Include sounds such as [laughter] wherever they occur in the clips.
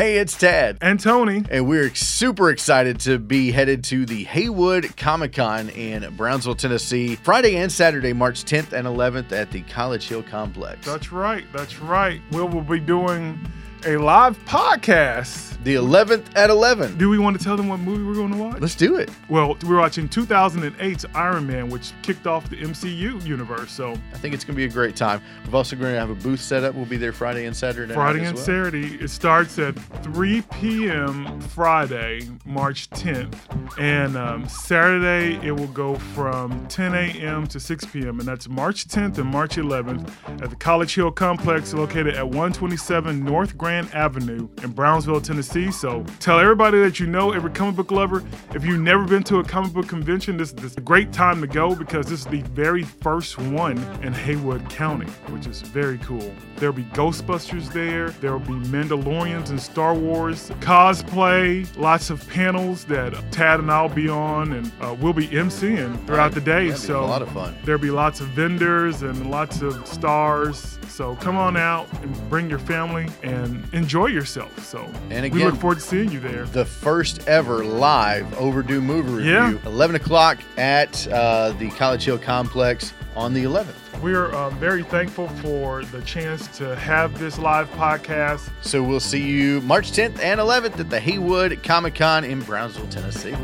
Hey, it's Tad. And Tony. And we're super excited to be headed to the Haywood Comic Con in Brownsville, Tennessee, Friday and Saturday, March 10th and 11th at the College Hill Complex. That's right. That's right. We will be doing a live podcast. The 11th at 11. Do we want to tell them what movie we're going to watch? Let's do it. Well, we're watching 2008's Iron Man, which kicked off the MCU universe. So I think it's going to be a great time. We're also going to have a booth set up. We'll be there Friday and Saturday. Friday and well. Saturday. It starts at 3 p.m. Friday, March 10th, and um, Saturday it will go from 10 a.m. to 6 p.m. And that's March 10th and March 11th at the College Hill Complex, located at 127 North Grand Avenue in Brownsville, Tennessee. So tell everybody that you know, every comic book lover, if you've never been to a comic book convention, this, this is a great time to go because this is the very first one in Haywood County, which is very cool. There'll be Ghostbusters there, there will be Mandalorians and Star Wars, cosplay, lots of panels that Tad and I'll be on, and uh, we'll be emceeing throughout the day. So a lot of fun. There'll be lots of vendors and lots of stars. So come on out and bring your family and enjoy yourself. So and again, we look forward to seeing you there. The first ever live overdue movie review, yeah. 11 o'clock at uh, the College Hill Complex on the 11th. We're uh, very thankful for the chance to have this live podcast. So we'll see you March 10th and 11th at the Haywood Comic Con in Brownsville, Tennessee.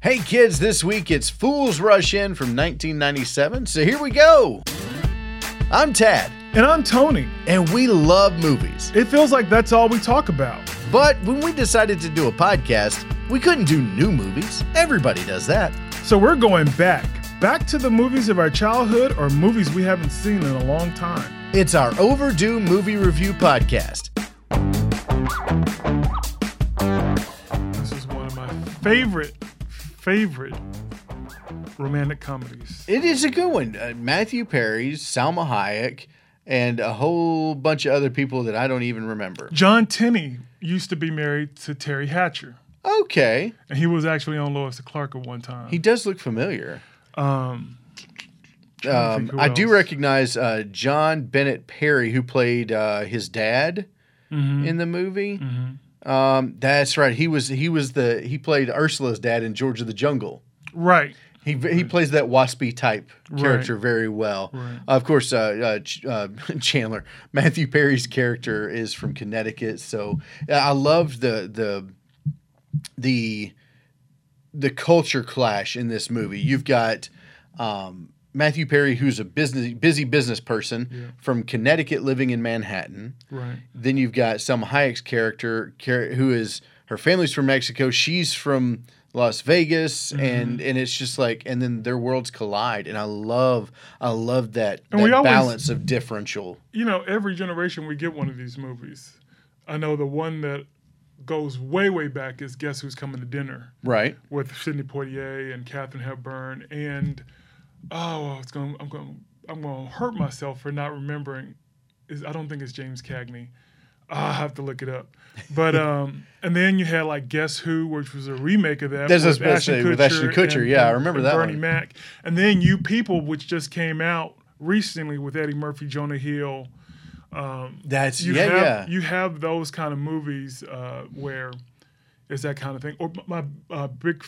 Hey kids, this week it's Fools Rush In from 1997. So here we go. I'm Tad. And I'm Tony. And we love movies. It feels like that's all we talk about. But when we decided to do a podcast, we couldn't do new movies. Everybody does that. So we're going back, back to the movies of our childhood or movies we haven't seen in a long time. It's our overdue movie review podcast. This is one of my favorite, favorite romantic comedies. It is a good one. Uh, Matthew Perry, Salma Hayek, and a whole bunch of other people that I don't even remember. John Tenney used to be married to Teri Hatcher. Okay. And he was actually on Lois and Clark at one time. He does look familiar. Um, um, I do recognize uh, John Bennett Perry, who played uh, his dad mm-hmm. in the movie. Mm-hmm. Um, that's right. He was he was the he played Ursula's dad in George of the Jungle. Right. He, he plays that waspy type character right. very well. Right. Of course, uh, uh, uh, [laughs] Chandler Matthew Perry's character is from Connecticut, so I loved the the the the culture clash in this movie. You've got um, Matthew Perry, who's a business busy business person yeah. from Connecticut, living in Manhattan. Right. Then you've got Salma Hayek's character, who is her family's from Mexico. She's from Las Vegas, mm-hmm. and and it's just like, and then their worlds collide, and I love, I love that, and that we always, balance of differential. You know, every generation we get one of these movies. I know the one that goes way way back is Guess Who's Coming to Dinner, right? With Sidney Poitier and Katharine Hepburn, and oh, it's going, I'm going, I'm going to hurt myself for not remembering. Is I don't think it's James Cagney. I have to look it up. But [laughs] um, and then you had like Guess Who, which was a remake of that. That's with Ashton, Kutcher, with Ashton Kutcher. And, yeah, I remember that. Bernie one. Mac, and then You People, which just came out recently with Eddie Murphy, Jonah Hill. Um, That's you yeah, have, yeah. You have those kind of movies uh, where it's that kind of thing. Or my uh, big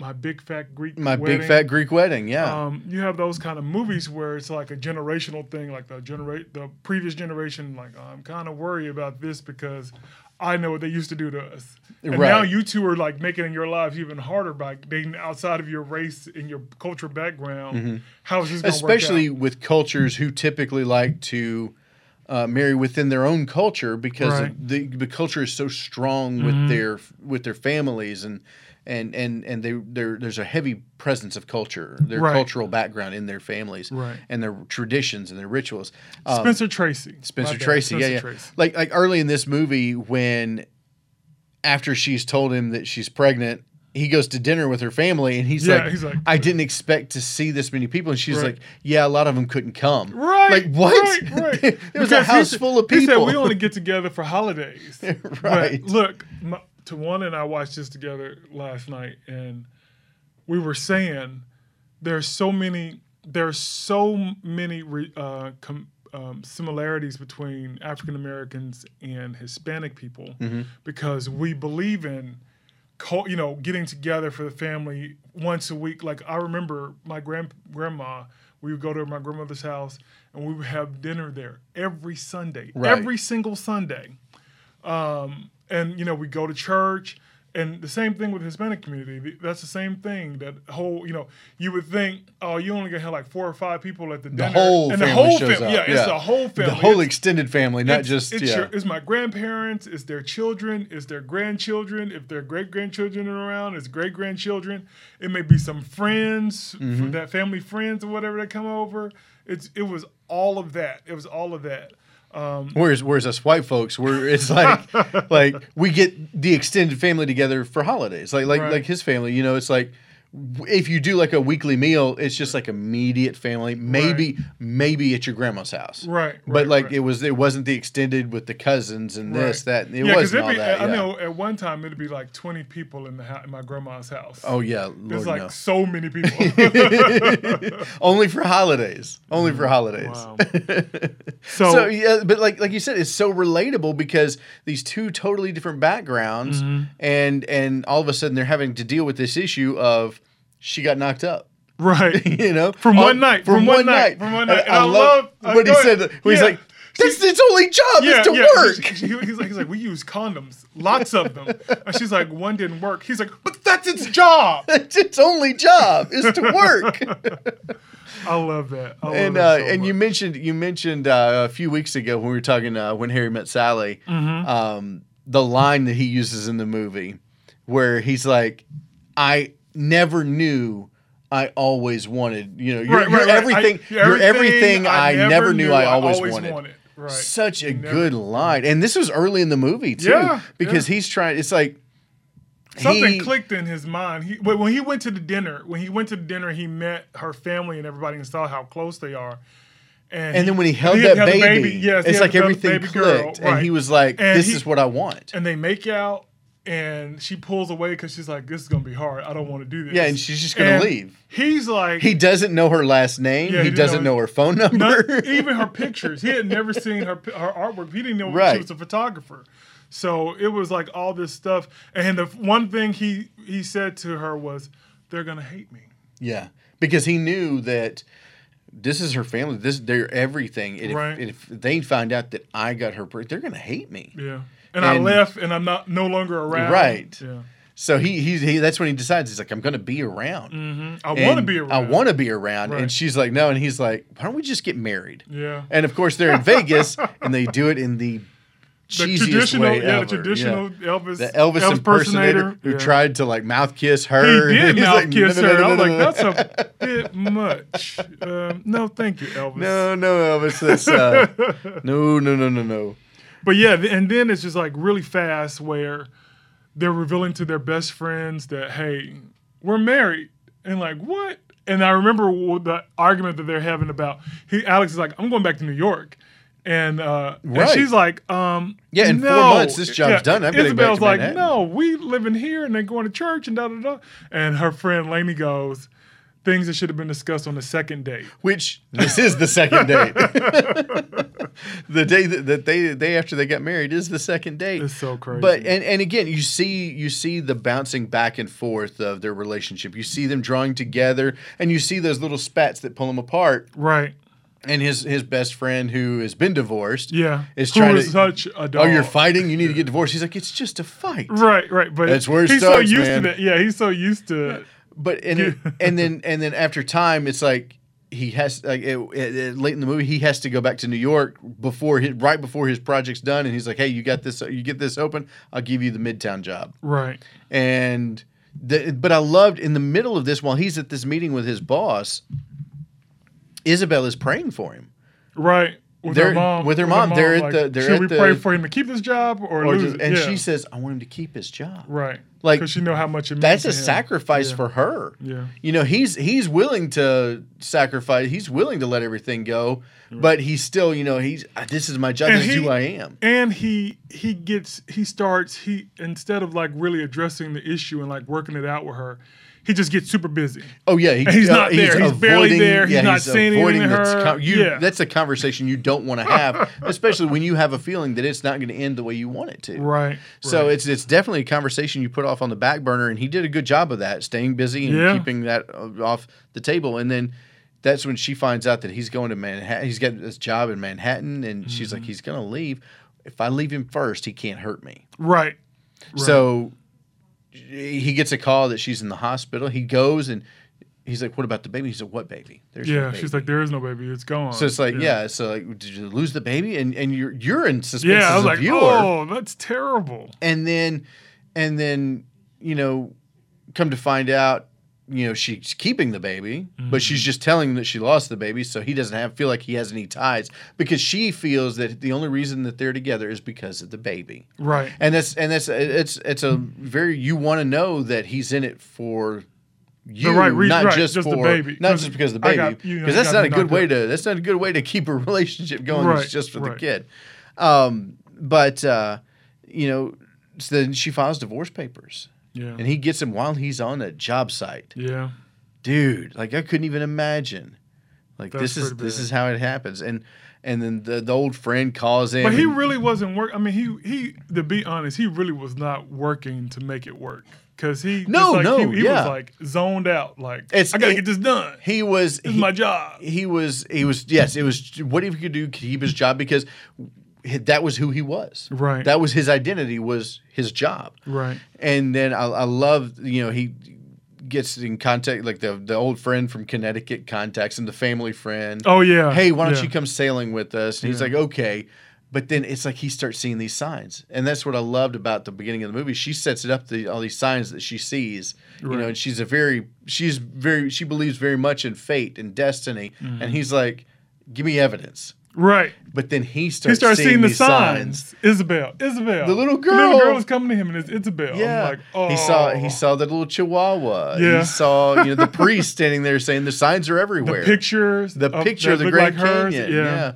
my big fat Greek my wedding. big fat Greek wedding. Yeah, um, you have those kind of movies where it's like a generational thing, like the generate the previous generation. Like oh, I'm kind of worried about this because I know what they used to do to us, and right. now you two are like making your lives even harder by being outside of your race and your cultural background. Mm-hmm. How is this going work Especially with cultures who typically like to. Uh, marry within their own culture because right. the the culture is so strong Mm-hmm. with their with their families and and and and they there's a heavy presence of culture, their right. cultural background in their families, right. and their traditions and their rituals. Um, Spencer Tracy, Spencer Tracy, Spencer yeah, yeah. Tracy. Like like early in this movie when after she's told him that she's pregnant. He goes to dinner with her family, and he's, yeah, like, he's like, "I didn't expect to see this many people." And she's right. like, "Yeah, a lot of them couldn't come." Right? Like what? Right, [laughs] right. it was a house full of people. He said we only [laughs] get together for holidays. [laughs] right. But look, my, Tawana and I watched this together last night, and we were saying there's so many there's so many uh, com, um, similarities between African Americans and Hispanic people Mm-hmm. because we believe in, you know, getting together for the family once a week. Like I remember my grand grandma, we would go to my grandmother's house and we would have dinner there every Sunday, Right. every single Sunday. Um, and you know, we go to church. And the same thing with the Hispanic community. That's the same thing. That whole, you know, you would think, oh, you only gonna have like four or five people at the, The dinner, whole and family the whole shows fam- up. Yeah, it's the whole family. The whole It's- extended family, not it's, just it's, yeah. your, it's my grandparents, it's their children, it's their grandchildren. If their great grandchildren are around, it's great grandchildren. It may be some friends, Mm-hmm. from that family friends or whatever that come over. It's it was all of that. It was all of that. Um, Whereas, whereas us white folks, where it's [laughs] like, like we get the extended family together for holidays, like like Right. like his family. You know, it's like if you do like a weekly meal, it's just like immediate family. Maybe maybe at your grandma's house, Right, But right, like right. it was, it wasn't the extended with the cousins and this Right. that. It yeah, wasn't all be, that. I yeah. know at one time it'd be like twenty people in the house, in my grandma's house. Oh yeah, There's like no. so many people. [laughs] [laughs] Only for holidays. Only for holidays. Wow. [laughs] So, So, yeah, but like like you said, it's so relatable because these two totally different backgrounds, Mm-hmm. and and all of a sudden they're having to deal with this issue of she got knocked up. right. [laughs] You know, From Oh, one night, from one night, from one night. And I, And I love love- uh, what he said. ahead. He's Yeah. like, "That's its only job is to work." He- he- he's, like, he's like, we use condoms, lots of them. And she's like, one didn't work. He's like, but that's its job. [laughs] That's its only job is to [laughs] work. I love that. I love and that uh, so and you mentioned you mentioned uh, a few weeks ago when we were talking uh, when Harry met Sally, Mm-hmm. um, the line that he uses in the movie, where he's like, "I never knew." I always wanted, you know, you're, Right, you're right, right. everything. I- you're everything I, never knew I always, wanted. wanted. Right. Such a Never- good line, and this was early in the movie too, Yeah, because yeah. he's trying. It's like Something he- clicked in his mind. He when when he went to the dinner, when he went to the dinner, he met her family and everybody and saw how close they are. And, And then when he held he that the baby, yes, it's like everything baby girl, clicked, and he was like, And "This is what I want." and they make out and she pulls away because she's like this is gonna be hard i don't want to do this Yeah, and she's just gonna And leave. he's like He doesn't know her last name. Yeah, he he doesn't know- know her phone number. not [laughs] even her pictures he had never seen her her artwork he didn't know Right. she was a photographer so it was like all this stuff and the one thing he he said to her was they're gonna hate me yeah, because he knew that this is her family. This they're everything. And if, Right. if they find out that I got her, they're gonna hate me. yeah and, i left and i'm not no longer around Right. yeah So he, he he that's when he decides he's like I'm gonna be around. i want to be around I want to be around. Right. And she's like no, and he's like why don't we just get married? yeah And of course they're in Vegas and they do it in the [laughs] the cheesiest traditional way yeah ever. the traditional Yeah. elvis The Elvis, impersonator, who yeah. tried to like mouth kiss her. He [laughs] did mouth like, kiss "No, [laughs] no, her. no, I was no, like, no, no." that's a bit much. Um, no, thank you, Elvis. No, no, Elvis. That's uh, no, no, no, no, no. But yeah, and then it's just like really fast where they're revealing to their best friends that, hey, we're married. And like, what? And I remember the argument that they're having about he Alex is like, I'm going back to New York. And, uh, Right. and she's like, um, Yeah, in four no. months, this job's done. I'm Isabel's like, Manhattan. no, we living here and then going to church and da da da. And her friend Lainey goes, things that should have been discussed on the second date. Which this is the second date. [laughs] the day that, that they the day after they got married is the second date. It's so crazy. But and, and again, you see you see the bouncing back and forth of their relationship. You see them drawing together, and you see those little spats that pull them apart. right. And his his best friend who has been divorced, Yeah. is Who trying is to. such a Oh, you're fighting. You need to get divorced. He's like, it's just a fight. Right, right. But That's where it he's so used man. to that. Yeah, he's so used to But and it- [laughs] and then and then after time, it's like he has like it, it- late in the movie he has to go back to New York before his right before his project's done, and he's like, hey, you got this, you get this open, I'll give you the Midtown job. Right. And the, but I loved in the middle of this while he's at this meeting with his boss, Isabel is praying for him. Right. With her mom. with her mom, they're at the- they're should at we the- pray for him to keep his job or, Or lose just, and Yeah. she says, I want him to keep his job. right. Like, because she know how much it means That's a sacrifice Yeah. for her. Yeah. You know, he's he's willing to sacrifice. He's willing to let everything go, but he's still, you know, he's "Ah, this is my job. And this is he- who I am. And he he gets he starts he instead of like really addressing the issue and like working it out with her, he just gets super busy. Oh yeah, he, he's not there. He's barely there. He's not saying anything to that's her. con- you- Yeah. That's a conversation you don't want to have, [laughs] especially when you have a feeling that it's not going to end the way you want it to. Right. So right. it's it's definitely a conversation you put off on the back burner, and he did a good job of that, staying busy and Yeah. keeping that uh, off the table. And then that's when she finds out that he's going to Manhattan. He's got this job in Manhattan, and she's Mm-hmm. like, he's going to leave. If I leave him first, he can't hurt me. right. Right. So he gets a call that she's in the hospital. He goes and he's like, "What about the baby?" He said, "What baby?" There's no Yeah, baby." she's like, there is no baby. It's gone. So it's like, yeah. So like, did you lose the baby? And and you're you're in suspense Yeah, I was like, viewer. oh, that's terrible. And then, and then, you know, come to find out, you know, she's keeping the baby, but she's just telling him that she lost the baby, so he doesn't have feel like he has any ties because she feels that the only reason that they're together is because of the baby. Right. And that's and that's it's it's a very you want to know that he's in it for you, right reason- not right, just, just the for baby. not just because of the baby, because you know, you not a good way to that's not a good way to keep a relationship going. Right, It's just for the kid. Um, but uh, you know, so then she files divorce papers, Yeah. and he gets him while he's on a job site. yeah. Dude, like I couldn't even imagine. Like That's this is pretty this is how it happens, and and then the, the old friend calls in. But he and- really wasn't work. I mean, he he. To be honest, he really was not working to make it work because he No, like, no, he, he yeah. was like zoned out. Like It's- I gotta it- get this done. he was This he- my job. he was he was yes it was what if he could do keep his job because that was who he was Right. that was his identity was his job Right. and then I, I love you know he gets in contact like the the old friend from Connecticut contacts him the family friend Oh yeah. hey why don't yeah. you come sailing with us and he's like okay but then it's like he starts seeing these signs and that's what I loved about the beginning of the movie she sets it up the all these signs that she sees right. you know and she's a very she's very she believes very much in fate and destiny Mm-hmm. and he's like give me evidence Right. but then he starts, He starts, seeing, seeing the these signs. Isabel. Isabel. The little girl. The little girl. is coming to him, and it's Isabel. Yeah, I'm like, oh. he saw he oh. saw the little chihuahua. Yeah. He saw you know the [laughs] priest standing there saying the signs are the everywhere. pictures. the picture of the Grand like. Canyon. Yeah. Yeah.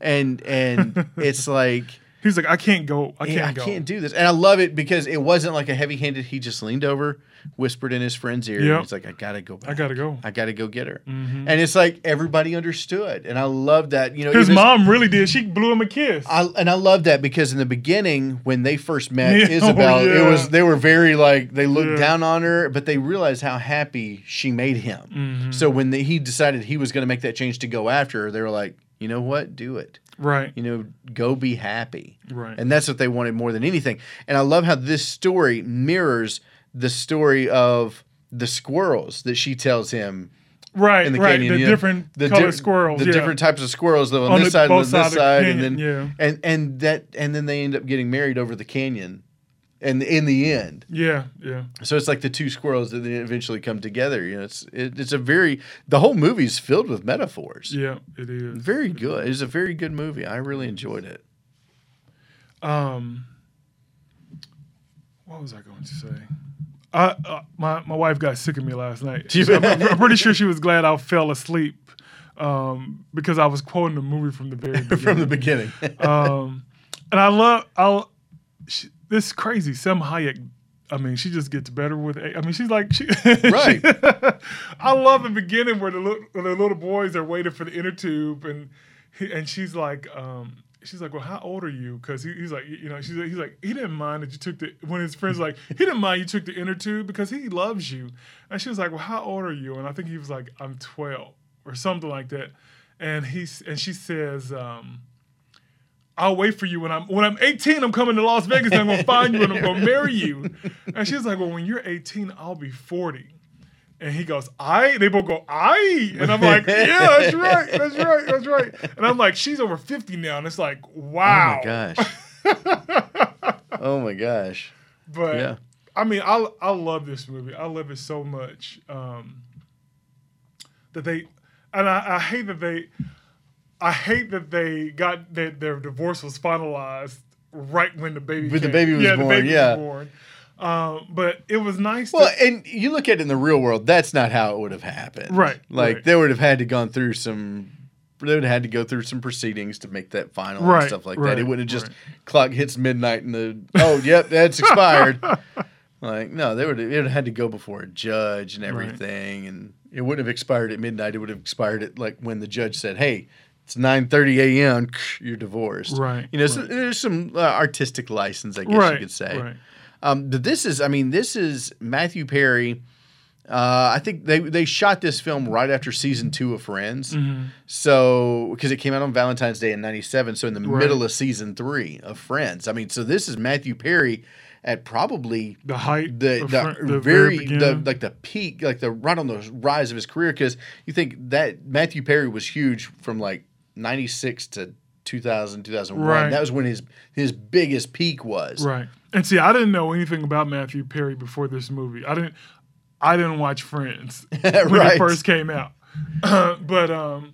and and [laughs] it's like He's like, I can't go. I can't yeah, I go. can't do this, and I love it because it wasn't like a heavy handed. He just leaned over, whispered in his friend's ear, Yep. and he's like, "I gotta go. Back. I gotta go. I gotta go get her." Mhm. And it's like everybody understood, and I love that. You know, His mom really did. She blew him a kiss. I, and I love that because in the beginning, when they first met [laughs] Yeah, Isabel, oh, it was they were very like they looked Yeah. down on her, but they realized how happy she made him. Mhm. So when they, he decided he was going to make that change to go after her, they were like, you know what, do it. right. You know, go be happy. Right. And that's what they wanted more than anything. And I love how this story mirrors the story of the squirrels that she tells him right. in the right. canyon. The you know, different the color di- squirrels. the yeah. different types of squirrels though on, On this the- side and this the side, canyon, and then yeah. and and that and then they end up getting married over the canyon, and in the end, Yeah. Yeah. so it's like the two squirrels that then eventually come together. You know, it's it, it's a very the whole movie's filled with metaphors. Yeah. It is. Very good. It's a very good movie. I really enjoyed it. Um, what was I going to say? I, uh, my my wife got sick of me last night. [laughs] I'm, I'm pretty sure she was glad I fell asleep um, because I was quoting the movie from the very beginning. [laughs] From the beginning, [laughs] um, and I love I she, this is crazy. Sam Hayek. I mean, she just gets better with. I mean, she's like, she, Right. I love the beginning where the little, the little boys are waiting for the inner tube, and he, and she's like, um, she's like, well, how old are you? Because he, he's like, you know, she's he's like, he didn't mind that you took the. When his friends like, he didn't mind you took the inner tube because he loves you, and she was like, well, how old are you? And I think he was like, I'm 12 or something like that, and he's and she says. Um, I'll wait for you when I'm when I'm 18. I'm coming to Las Vegas. and I'm gonna find you and I'm gonna marry you. And she's like, well, when you're 18, I'll be 40. And he goes, I. They both go, I. And I'm like, yeah, that's right, that's right, that's right. And I'm like, she's over 50 now, and it's like, wow. oh my gosh, [laughs] oh my gosh, But yeah. I mean, I I love this movie. I love it so much um, that they, and I, I hate that they, I hate that they got that their divorce was finalized right when the baby When the baby was yeah, born, the baby yeah. was born. Um, but it was nice. Well, to, and you look at it in the real world, that's not how it would have happened. Right, Like right. they would have had to gone through some they would have had to go through some proceedings to make that final Right, and stuff like right, that. It wouldn't have just right. clock hits midnight and the oh yep, that's [laughs] expired. Like, no, they would it would have had to go before a judge and everything, and it wouldn't have expired at midnight. It would have expired at like when the judge said, "Hey, it's nine thirty a.m. You're divorced." Right, You know, so there's some uh, artistic license, I guess you could say. Right. Um, but this is, I mean, this is Matthew Perry. Uh, I think they they shot this film right after season two of Friends. hmm So, because it came out on Valentine's Day in '97, so in the Right. middle of season three of Friends. I mean, so this is Matthew Perry at probably The height. the the, fr- the very the like the peak, like the right on the rise of his career. Because you think that Matthew Perry was huge from like '96 to 2000, 2001. Right. That was when his his biggest peak was. Right. And see, I didn't know anything about Matthew Perry before this movie. I didn't. I didn't watch Friends [laughs] when Right. it first came out, [clears throat] but um,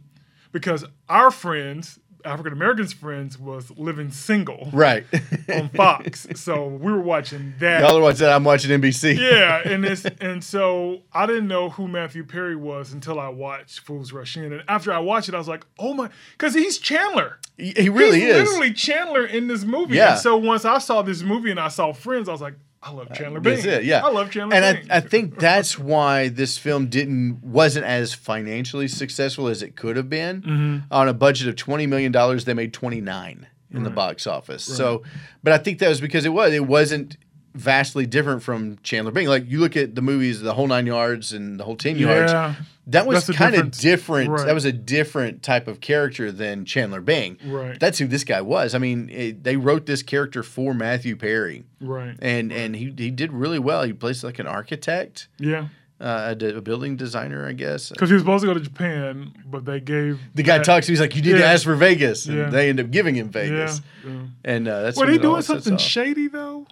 because our friends, African Americans' friends, was living single Right. on Fox, [laughs] so we were watching that. Y'all are watching that. I'm watching NBC. yeah, and it's [laughs] and so I didn't know who Matthew Perry was until I watched Fools Rush In, and after I watched it, I was like, oh my, because he's Chandler. He, he really he's is. literally Chandler in this movie. Yeah. And so once I saw this movie and I saw Friends, I was like, I love Chandler Bing. That's it, yeah. I love Chandler and Bing. I, I think that's why this film didn't wasn't as financially successful as it could have been. Mm-hmm. On a budget of twenty million dollars, they made twenty nine in the box office. So, but I think that was because it was it wasn't vastly different from Chandler Bing. Like you look at the movies, the whole nine yards and the whole ten yards. yeah, That was kind of different. Right. That was a different type of character than Chandler Bing. right, That's who this guy was. I mean, it, they wrote this character for Matthew Perry right, and and he he did really well. He plays like an architect, yeah. uh, a, a building designer, I guess. Because he was supposed to go to Japan, but they gave The guy that- talks. He's like, "You need to ask for Vegas," and Yeah. they end up giving him Vegas. yeah. And uh, that's Were they doing something shady though?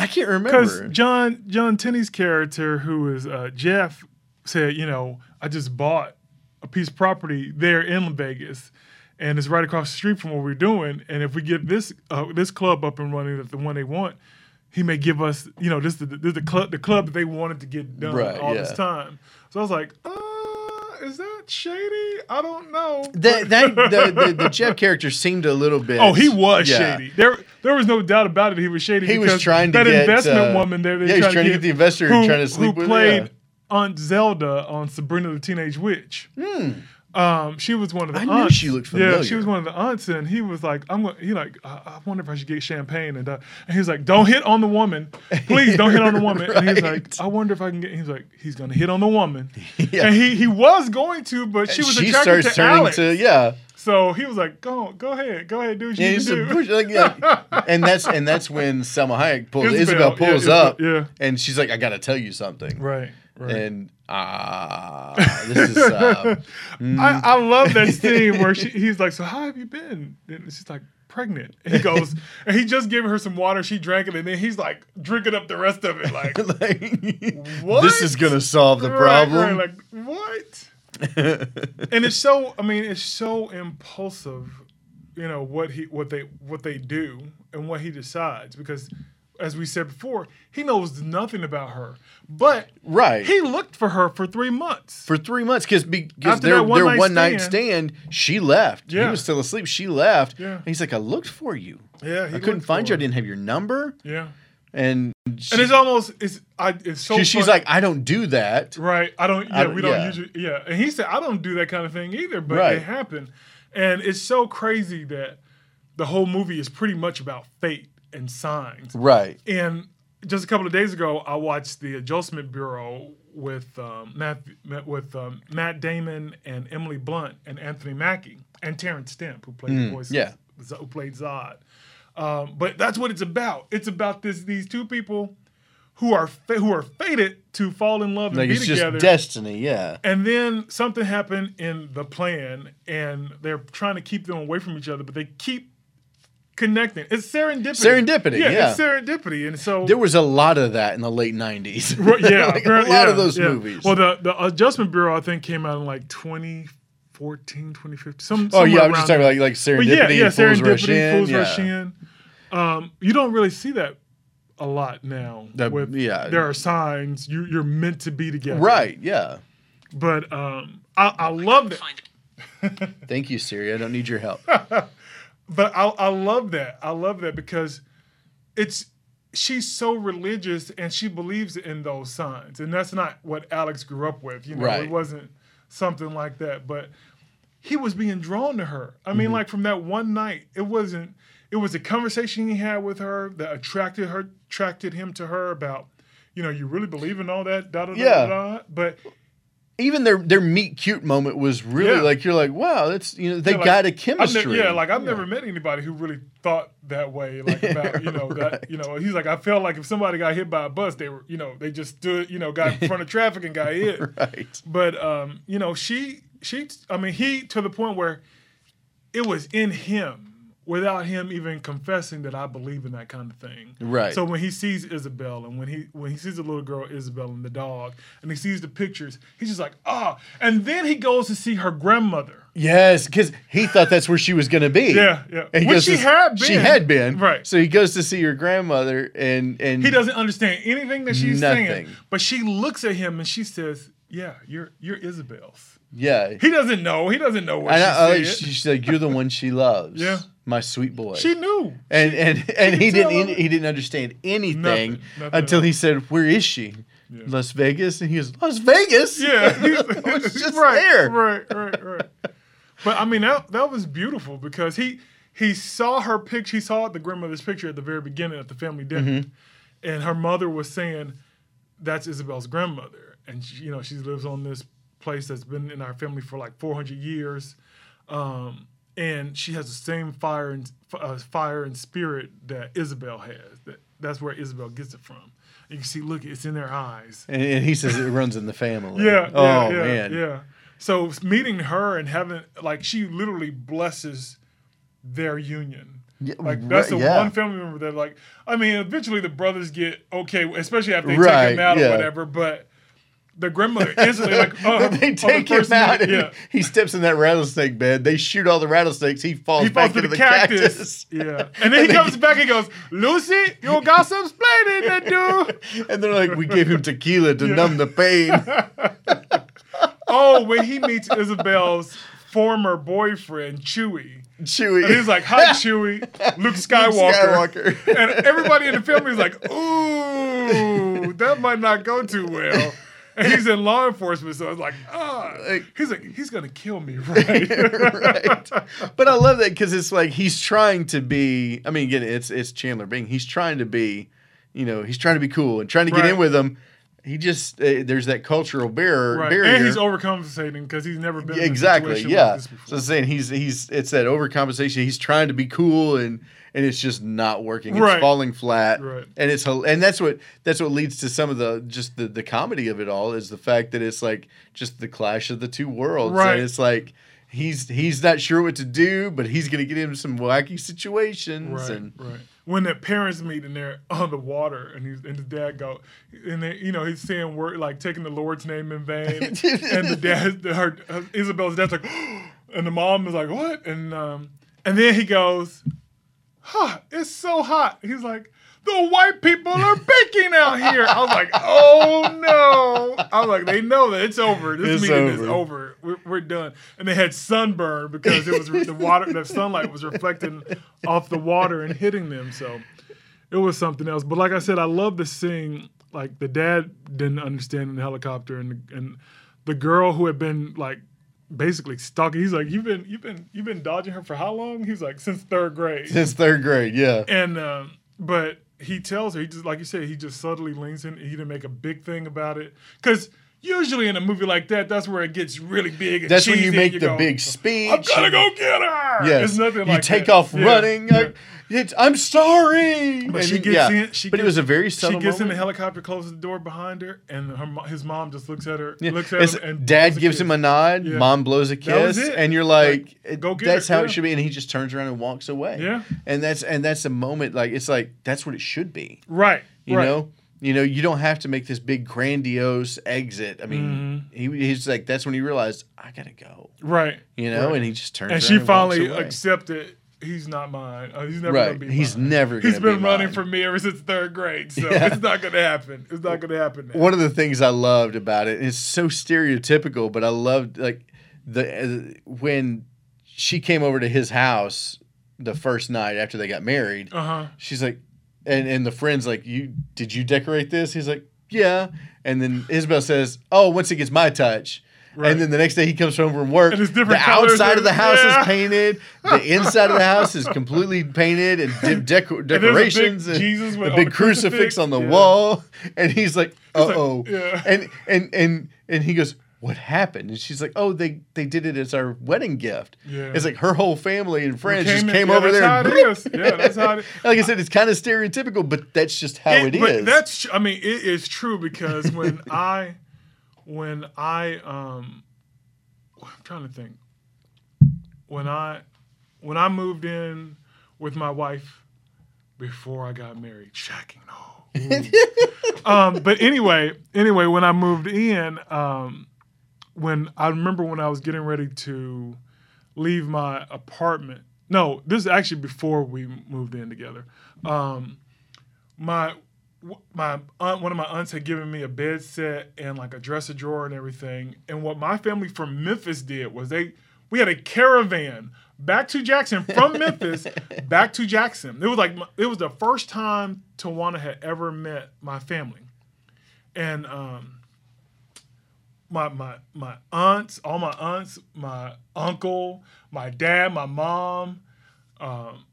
I can't remember. Because. John John Tenney's character, who is uh, Jeff, said, you know, I just bought a piece of property there in Vegas, and it's right across the street from what we're doing. And if we get this uh, this club up and running, that's the one they want, he may give us, you know, this the, this the club the club that they wanted to get done Right, all yeah. this time. So I was like, uh, is that shady? I don't know. that that the, the, the [laughs] Jeff character seemed a little bit. Oh, he was yeah. shady. There, there was no doubt about it. He was shady. He was trying to get that get, investment uh, woman there. yeah, he was trying to get the investor trying to sleep who with, played yeah. Aunt Zelda on Sabrina the Teenage Witch. Um, she was one of the. I knew aunts. she looked familiar. Yeah, she was one of the aunts, and he was like, "I'm going." He like, I, I wonder if I should get champagne, and, uh, and he was like, "Don't hit on the woman, please. Don't hit on the woman." And he's like, [laughs] "I wonder if I can get." He's like, "He's gonna hit on the woman," [laughs] Yeah. and he he was going to, but she was she attracted starts to turning Alex. to yeah. So he was like, "Go, go ahead, go ahead, do what you Yeah, do." push, like, yeah. [laughs] and that's and that's when Salma Hayek pulls Isabel, Isabel, pulls Isabel, up, yeah. and she's like, "I got to tell you something." Right, right. And ah, this is uh, [laughs] I, I love that scene where she, he's like, "So how have you been?" And she's like, "Pregnant." And he goes, [laughs] and he just gave her some water. She drank it, and then he's like drinking up the rest of it. [laughs] Like, like, What? this is gonna solve the right, problem. right, like what? and it's so. I mean, it's so impulsive. You know what he what they what they do and what he decides because. As we said before, he knows nothing about her, but right. he looked for her for three months. for three months because because After their one their night one night stand- she left. Yeah. He was still asleep. She left. Yeah. And he's like, I looked for you. Yeah, he I couldn't find you. I didn't have your number. Yeah, And she, and it's almost it's I it's so she- she's like, I don't do that. right I don't yeah I don't- we don't yeah. usually yeah and he said I don't do that kind of thing either but Right. it happened and it's so crazy that the whole movie is pretty much about fate and signs Right. and just a couple of days ago I watched the Adjustment Bureau with um, Matt with um, Matt Damon and Emily Blunt and Anthony Mackie and Terrence Stamp who played the voice Mm, yeah. who played Zod. Um, but that's what it's about. It's about this these two people who are fa- who are fated to fall in love and Like be it's together. just destiny. Yeah. and then something happened in the plan, and they're trying to keep them away from each other, but they keep connecting. It's serendipity. Serendipity, yeah. it's serendipity, and so There was a lot of that in the late '90s. [laughs] Right, yeah, [laughs] Like, a lot yeah, of those yeah. movies. Well, the the Adjustment Bureau I think came out in like 2014, 2015. Some, oh yeah, I was just talking about like, like there. But yeah, yeah, and Fools Rush serendipity, In, Fools yeah. Rush In. Um, you don't really see that a lot now. That- with, yeah. there are signs you you're meant to be together. Right. Yeah. But um, I, I love that. [laughs] Thank you, Siri. I don't need your help. But I, I love that. I love that because it's she's so religious and she believes in those signs, and that's not what Alex grew up with. You know, Right. it wasn't something like that, but he was being drawn to her. I mean, mm-hmm. like from that one night, it wasn't. It was a conversation he had with her that attracted her, attracted him to her about, you know, you really believe in all that, da da da Yeah. da. da. But Even their their meet cute moment was really Yeah. like you're like, wow, that's you know they Yeah, like, got a I've chemistry. never, yeah, like I've never met anybody who really thought that way, like [laughs] about you know that you know he's like I felt like if somebody got hit by a bus, they were you know they just stood you know got in front of [laughs] traffic and got hit. right. But um, you know she she I mean he to the point where it was in him without him even confessing that I believe in that kind of thing. Right. So when he sees Isabel and when he when he sees the little girl Isabel and the dog and he sees the pictures, he's just like ah. And then he goes to see her grandmother. Yes, because he thought that's where she was going to be. Yeah, yeah. And Which she to- had been. She had been. Right. So he goes to see her grandmother, and and He doesn't understand anything that she's Nothing. saying, but she looks at him and she says, "Yeah, you're you're Isabel's." Yeah. He doesn't know. He doesn't know what I she know, said. she's like, you're the one she loves. Yeah. My sweet boy. she knew. and and and he didn't him. he didn't understand anything Nothing, nothing until he said, "Where is she? Las Vegas?" And he goes, "Las Vegas." Yeah, [laughs] I was [laughs] just right, there. Right, right, right. But I mean, that that was beautiful because he he saw her picture. He saw the grandmother's picture at the very beginning at the family dinner, Mm-hmm. and her mother was saying, "That's Isabel's grandmother," and she, you know she lives on this place that's been in our family for like 400 years, um, and she has the same fire and uh, fire and spirit that Isabel has. That that's where Isabel gets it from. You can see, look, it's in their eyes. And, and he says it runs in the family. Yeah. Oh yeah, yeah, man. Yeah. So meeting her and having like she literally blesses their union. Yeah, Like that's the yeah. one family member that like I mean eventually the brothers get okay, especially after they take him out yeah. or whatever, but the grandmother instantly like [laughs] oh, they take him out and yeah. he steps in that rattlesnake bed. They shoot all the rattlesnakes. He falls He back falls to into the, the, cactus. Yeah. [laughs] And then he comes back and goes, Lucy, you got some splaining to do. [laughs] And they're like, we gave him tequila to numb the pain. Oh, when he meets Isabel's former boyfriend, Chewie. Chewy. And he's like, "Hi, Chewie, Luke Skywalker." Skywalker. and everybody in the family is like, "Ooh, that might not go too well." [laughs] He's in law enforcement, so it's like, ah, Like- he's like, he's gonna kill me, right? [laughs] [laughs] right. But I love that because it's like he's trying to be. I mean, again, it's it's Chandler Bing. He's trying to be, you know, he's trying to be cool and trying to get Right. in with them. He just uh, there's that cultural barrier. right. barrier. And he's overcompensating because he's never been Yeah, in a exactly. situation Yeah. like this so. I'm saying he's he's it's that overcompensation. He's trying to be cool and and it's just not working. It's Right. falling flat. Right. And it's and that's what that's what leads to some of the just the the comedy of it all is the fact that it's like just the clash of the two worlds. Right. And it's like he's he's not sure what to do, but he's gonna get into some wacky situations Right, and right. When the parents meet and they're on the water, and he's and the dad go, and they, you know, he's saying word like taking the Lord's name in vain, [laughs] and the dad, her, Isabel's dad's like, [gasps] and the mom is like, what? And um, and then he goes, huh, it's so hot. He's like. The white people are baking out here. I was like, "Oh no!" I was like, "They know that it's over. This It's meeting is over. over. We're, we're done." And they had sunburn because it was the water, the sunlight was reflecting off the water and hitting them. So it was something else. But like I said, I love the scene. Like the dad didn't understand in the helicopter, and and the girl who had been like basically stalking. He's like, "You've been you've been you've been dodging her for how long?" He's like, "Since third grade." since third grade, yeah. And um, but he tells her, he just like you said, he just subtly leans in. He didn't make a big thing about it because usually in a movie like that, that's where it gets really big. And That's when cheesy you and make the go, big speech. I'm gonna go get her. Yes. it's nothing you like take that. off Yeah, running. yeah. Like, I'm sorry. But And she gets yeah. in. She but it was a very She subtle gets in the moment. helicopter, closes the door behind her, and her his mom just looks at her, Yeah. looks at It's- him, and dad gives kiss. him a nod, Yeah. mom blows a kiss, and you're like, Like, go get that's it, how yeah. it should be. And he just turns around and walks away. Yeah. and that's and that's a moment like it's like that's what it should be. right. You right. know, you know, you don't have to make this big grandiose exit. I mean, Mm-hmm. he, he's like that's when he realized I gotta go. right. You know, Right. and he just turns. and she walks finally accepted he's not mine. Uh, he's never Right. gonna be He's mine. never He's been be running mine. from me ever since third grade, so [laughs] Yeah. it's not gonna happen. It's not gonna happen. Now. one of the things I loved about it, and it's so stereotypical, but I loved like the uh, when she came over to his house the first night after they got married. Uh huh. She's like, and and the friend's like, "You did you decorate this?" He's like, "Yeah." And then Isabel says, "Oh, once it gets my touch." Right. And then the next day he comes home from work. And it's different the outside of the house yeah. is painted. The [laughs] inside of the house is completely painted and de- deco- there's a big decorations and, Jesus with- a big crucifix, crucifix. on the Yeah. wall. And he's like, "Uh like, oh." yeah. And and and and he goes, "What happened?" And she's like, "Oh, they they did it as our wedding gift." Yeah. It's like her whole family and friends just in- came yeah, over that's there. How and it is. Yeah, that's how it [laughs] is. like I said, it's kind of stereotypical, but that's just how it is. But that's I mean it [laughs] is true because when I when I um I'm trying to think when I when I moved in with my wife before I got married, shocking no. [laughs] Um, but anyway, anyway, when I moved in, um, when I remember when I was getting ready to leave my apartment. No, this is actually before we moved in together. Um, my my aunt, one of my aunts had given me a bed set and like a dresser drawer and everything. And what my family from Memphis did was they we had a caravan back to Jackson from [laughs] Memphis back to Jackson. It was like it was the first time Tawana had ever met my family, and um, my my my aunts, all my aunts, my uncle, my dad, my mom, um,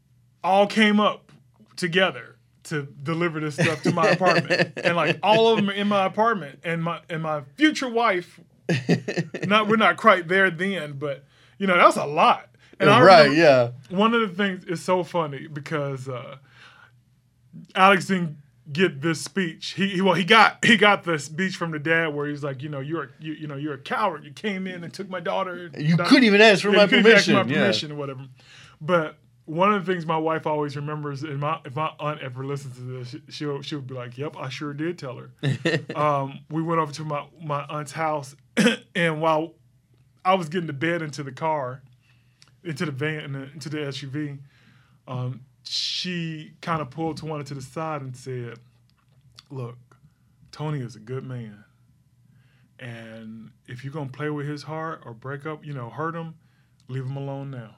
all came up together to deliver this stuff to my [laughs] apartment, and like all of them are in my apartment, and my and my future wife. [laughs] Not we're not quite there then, but you know that's a lot. And I right, yeah. one of the things is so funny because uh, Alex didn't get this speech. He, he well he got he got the speech from the dad where he's like, you know, you're a, you, you know you're a coward. You came in and took my daughter. You couldn't even ask for Yeah, my you couldn't even permission. yeah. or whatever. But one of the things my wife always remembers, and my if my aunt ever listens to this, she, she'll she would be like, "Yep, I sure did tell her." [laughs] um, we went over to my my aunt's house, [clears throat] and while I was getting the bed into the car, into the van, into the SUV, um, she kind of pulled Tawana to the side and said, "Look, Tony is a good man, and if you're gonna play with his heart or break up, you know, hurt him, leave him alone now."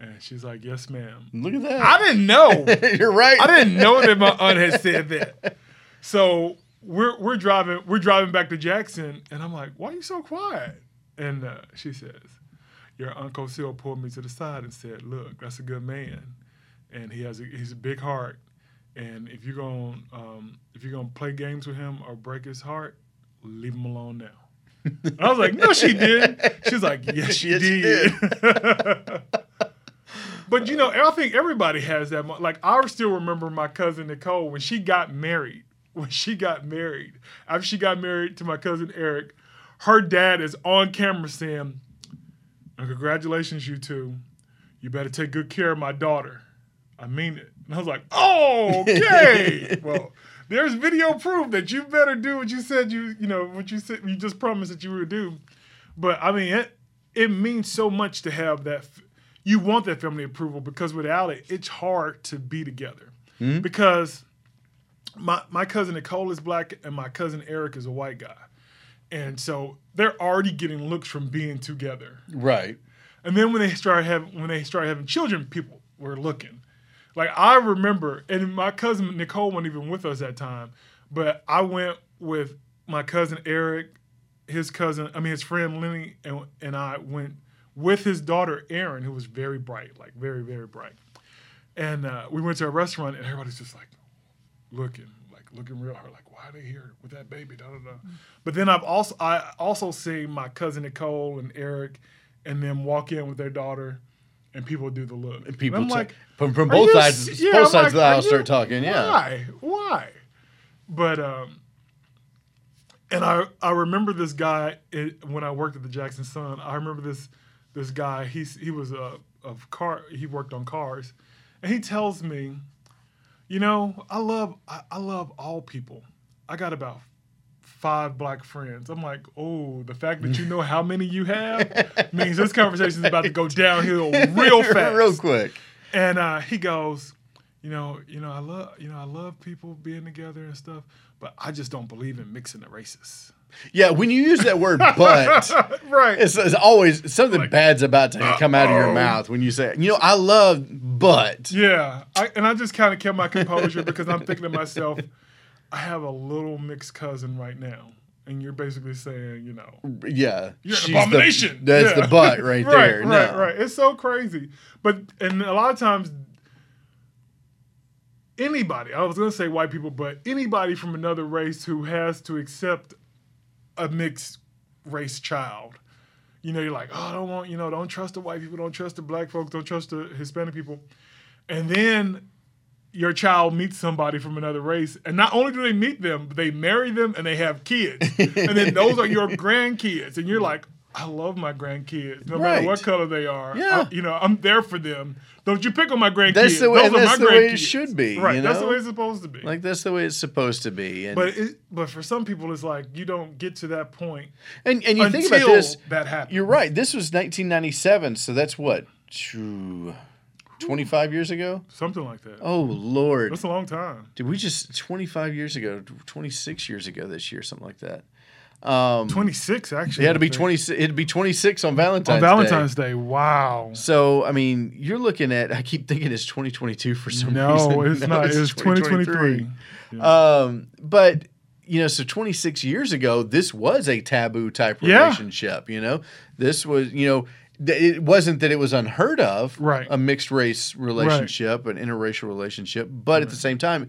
And she's like, "Yes, ma'am." Look at that. I didn't know. [laughs] You're right. I didn't know that my aunt had said that. So we're we're driving we're driving back to Jackson, and I'm like, "Why are you so quiet?" And uh, she says, "Your uncle Seal pulled me to the side and said, "Look, that's a good man, and he has a, he's a big heart, and if you're gonna um, if you're gonna play games with him or break his heart, leave him alone now." I was like, "No, she did." She's like, [laughs] "Yes, she Yes, she did." [laughs] But you know, I think everybody has that. Like I still remember my cousin Nicole when she got married. When she got married, after she got married to my cousin Eric, her dad is on camera saying, "And "Congratulations, you two. You better take good care of my daughter. I mean it." And I was like, "Oh, okay. [laughs] well, there's video proof that you better do what you said you, you know, what you said you just promised that you would do." But I mean, it it means so much to have that. You want that family approval because without it, it's hard to be together. Hmm? Because my my cousin Nicole is black and my cousin Eric is a white guy, and so they're already getting looks from being together. right. And then when they started having when they started having children, people were looking. Like I remember, and my cousin Nicole wasn't even with us that time, but I went with my cousin Eric, his cousin, I mean his friend Lenny, and, and I went with his daughter Erin, who was very bright, like very very bright. And uh, we went to a restaurant, and everybody's just like looking, looking real hard, like why are they here with that baby? Da, da, da. But then I've also I also seen my cousin Nicole and Eric, and them walk in with their daughter, and people do the look. And People I'm ta- like, from from both sides, yeah, both I'm sides like, of the you- start talking. Yeah. Why? Why? But um, and I I remember this guy it, when I worked at the Jackson Sun. I remember this this guy. He's he was a of car. He worked on cars, and he tells me, you know, I love I, I love all people. I got about five black friends. I'm like, oh, the fact that you know how many you have [laughs] means this conversation is about to go downhill real [laughs] fast. Real quick. And uh, he goes, you know, you know, I love, you know, I love people being together and stuff, but I just don't believe in mixing the races. Yeah, when you use that word "but," [laughs] right. it's, it's always something Like, bad's about to come out of your uh-oh. mouth when you say, you know, I love, but. Yeah, I, and I just kind of kept my composure because I'm thinking to myself, I have a little mixed cousin right now, and you're basically saying, you know, Yeah, You're an she's the- abomination. that's Yeah. the butt right, [laughs] right, there. Right, no. right. It's so crazy. But and a lot of times anybody, I was gonna say white people, but anybody from another race who has to accept a mixed race child. You know, you're like, oh, I don't want, you know, don't trust the white people, don't trust the black folks, don't trust the Hispanic people. And then your child meets somebody from another race, and not only do they meet them, but they marry them and they have kids. [laughs] and then those are your grandkids. And you're like, I love my grandkids, no matter what color they are. Yeah. I- you know, I'm there for them. Don't you pick on my grandkids. That's the way- Those are that's my the way it should be, Right. you That's the way it's supposed to be. Like that's the way it's supposed to be. And but it, but for some people, it's like you don't get to that point. and, and you until think about this, that happened. you're right. This was 1997, so that's what, Phew, 25 years ago. Something like that. Oh Lord, That's a long time. did we just 25 years ago, 26 years ago this year, something like that? Um, 26 actually. it had to be think. 26. It'd be 26 on Valentine's on Day. Valentine's Day. Wow. So I mean, you're looking at. I keep thinking it's 2022 for some No, reason. it's [laughs] No, it's not. It's 2023. Um, but you know, so 26 years ago, this was a taboo type Yeah. relationship. You know, this was you know. th- It wasn't that it was unheard of, Right. A mixed race relationship, an interracial relationship, but at the same time,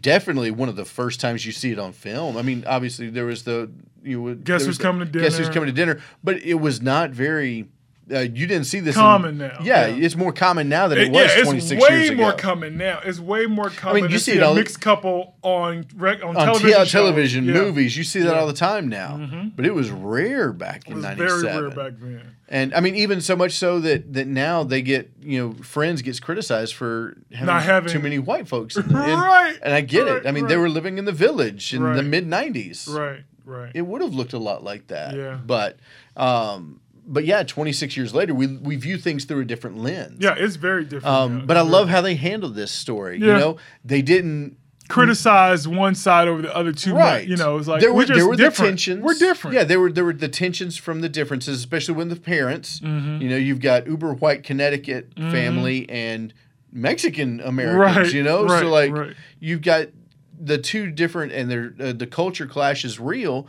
definitely one of the first times you see it on film. I mean, obviously there was the you would Guess who's the- coming to dinner. Guess who's coming to dinner, but it was not very. Uh, you didn't see this in- Common now, Yeah, yeah. it's more common now than it, It- was yeah, 26 it's way years ago. more common now. It's way more common. you to see see it a all mixed couple on rec- on, on television. te- shows. television Yeah. movies, you see that. Mm-hmm. all the time now. But it was rare back It in was '97. very rare back then. And I mean, even so much so that that now they get you know Friends gets criticized for having, Not having- too many white folks. In the, and, [laughs] Right, And I get right, it. I mean, they were living in the village in the mid '90s. Right, right. It would have looked a lot like that. Yeah. But, um, but yeah, 26 years later, we we view things through a different lens. yeah, it's very different. Um, now. but I love how they handled this story. You know, they didn't criticize one side over the other too right. much. You know, it's like there we're there were different. the tensions. We're different. Yeah, there were there were the tensions from the differences, especially when the parents. Mm-hmm. You know, you've got uber white Connecticut family and Mexican Americans. Right, You know, right, so like you've got the two different, and their uh, the culture clash is real.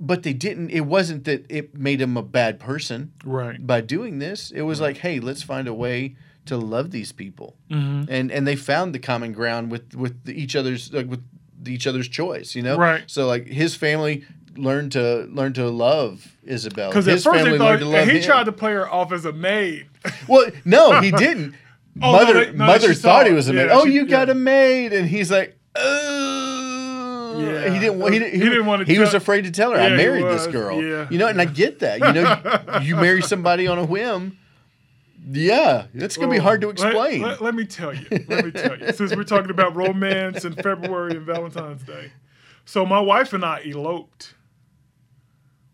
But they didn't. It wasn't that it made him a bad person right. by doing this. It was like, hey, let's find a way to love these people, Mm-hmm. and and they found the common ground with with the, each other's like with each other's choice. You know, Right. So like his family learned to learn to love Isabel. Because at his first family they learned thought to love he him. tried to play her off as a maid. [laughs] Well, no, he didn't. [laughs] Oh, no, mother they- no, mother thought he was a maid. Yeah, oh, she- you got a maid, and he's like, oh. Yeah. He didn't. want- He, didn't- He didn't wanna He was afraid to tell her. I Yeah, he married this girl. Yeah. You know, and I get that. You know, [laughs] you marry somebody on a whim. Yeah, it's gonna be Oh, hard to let- explain. Let, let me tell you. Let me tell you. Since we're talking about romance and February and Valentine's Day. So my wife and I eloped.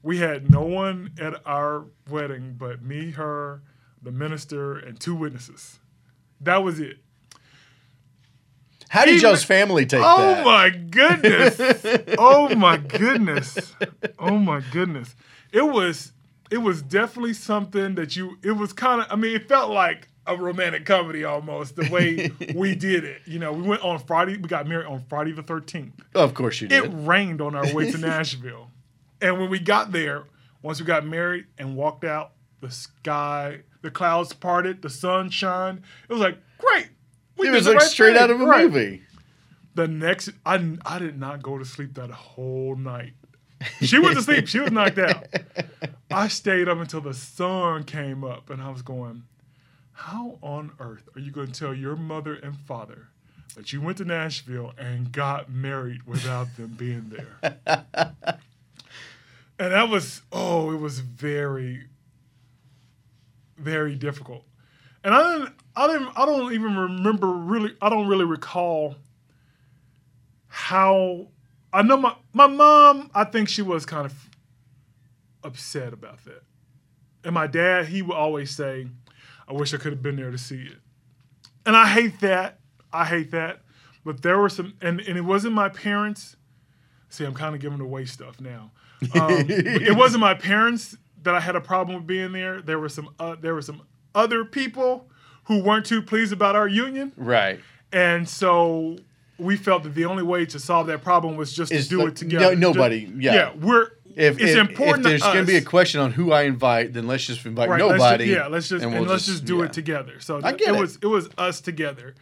We had no one at our wedding but me, her, the minister, and two witnesses. That was it. How did Even- y'all's family take Oh that? my goodness. [laughs] oh my goodness. Oh my goodness. It was it was definitely something that you it was kind of I mean it felt like a romantic comedy almost the way [laughs] we did it. You know, we went on Friday, we got married on Friday the 13th. of course you did. It rained on our way to [laughs] Nashville. And when we got there, once we got married and walked out, the sky, the clouds parted, the sun shined. It was like, great. We it was like right straight thing. out of a Right. movie. The next, I, I did not go to sleep that whole night. She went to sleep. She was knocked out. [laughs] I stayed up until the sun came up, and I was going, "How on earth are you going to tell your mother and father that you went to Nashville and got married without them being there?" [laughs] and that was, oh, it was very, very difficult. And I didn't, I didn't, I don't even remember really. I don't really recall how. I know my my mom. I think she was kind of upset about that. And my dad, he would always say, "I wish I could have been there to see it." and I hate that. I hate that. But there were some, and, and it wasn't my parents. See, I'm kind of giving away stuff now. Um, it wasn't my parents that I had a problem with being there. There were some, uh, there were some other people who weren't too pleased about our union, Right. and so we felt that the only way to solve that problem was just Is to do like- it together. no- nobody, yeah. yeah, we're. If, it's if, important. if there's going to be a question on who I invite, then let's just invite Right, let's ju- nobody. yeah, let's just and, we'll let's just do yeah. it together. So I th- get it it. was it was us together,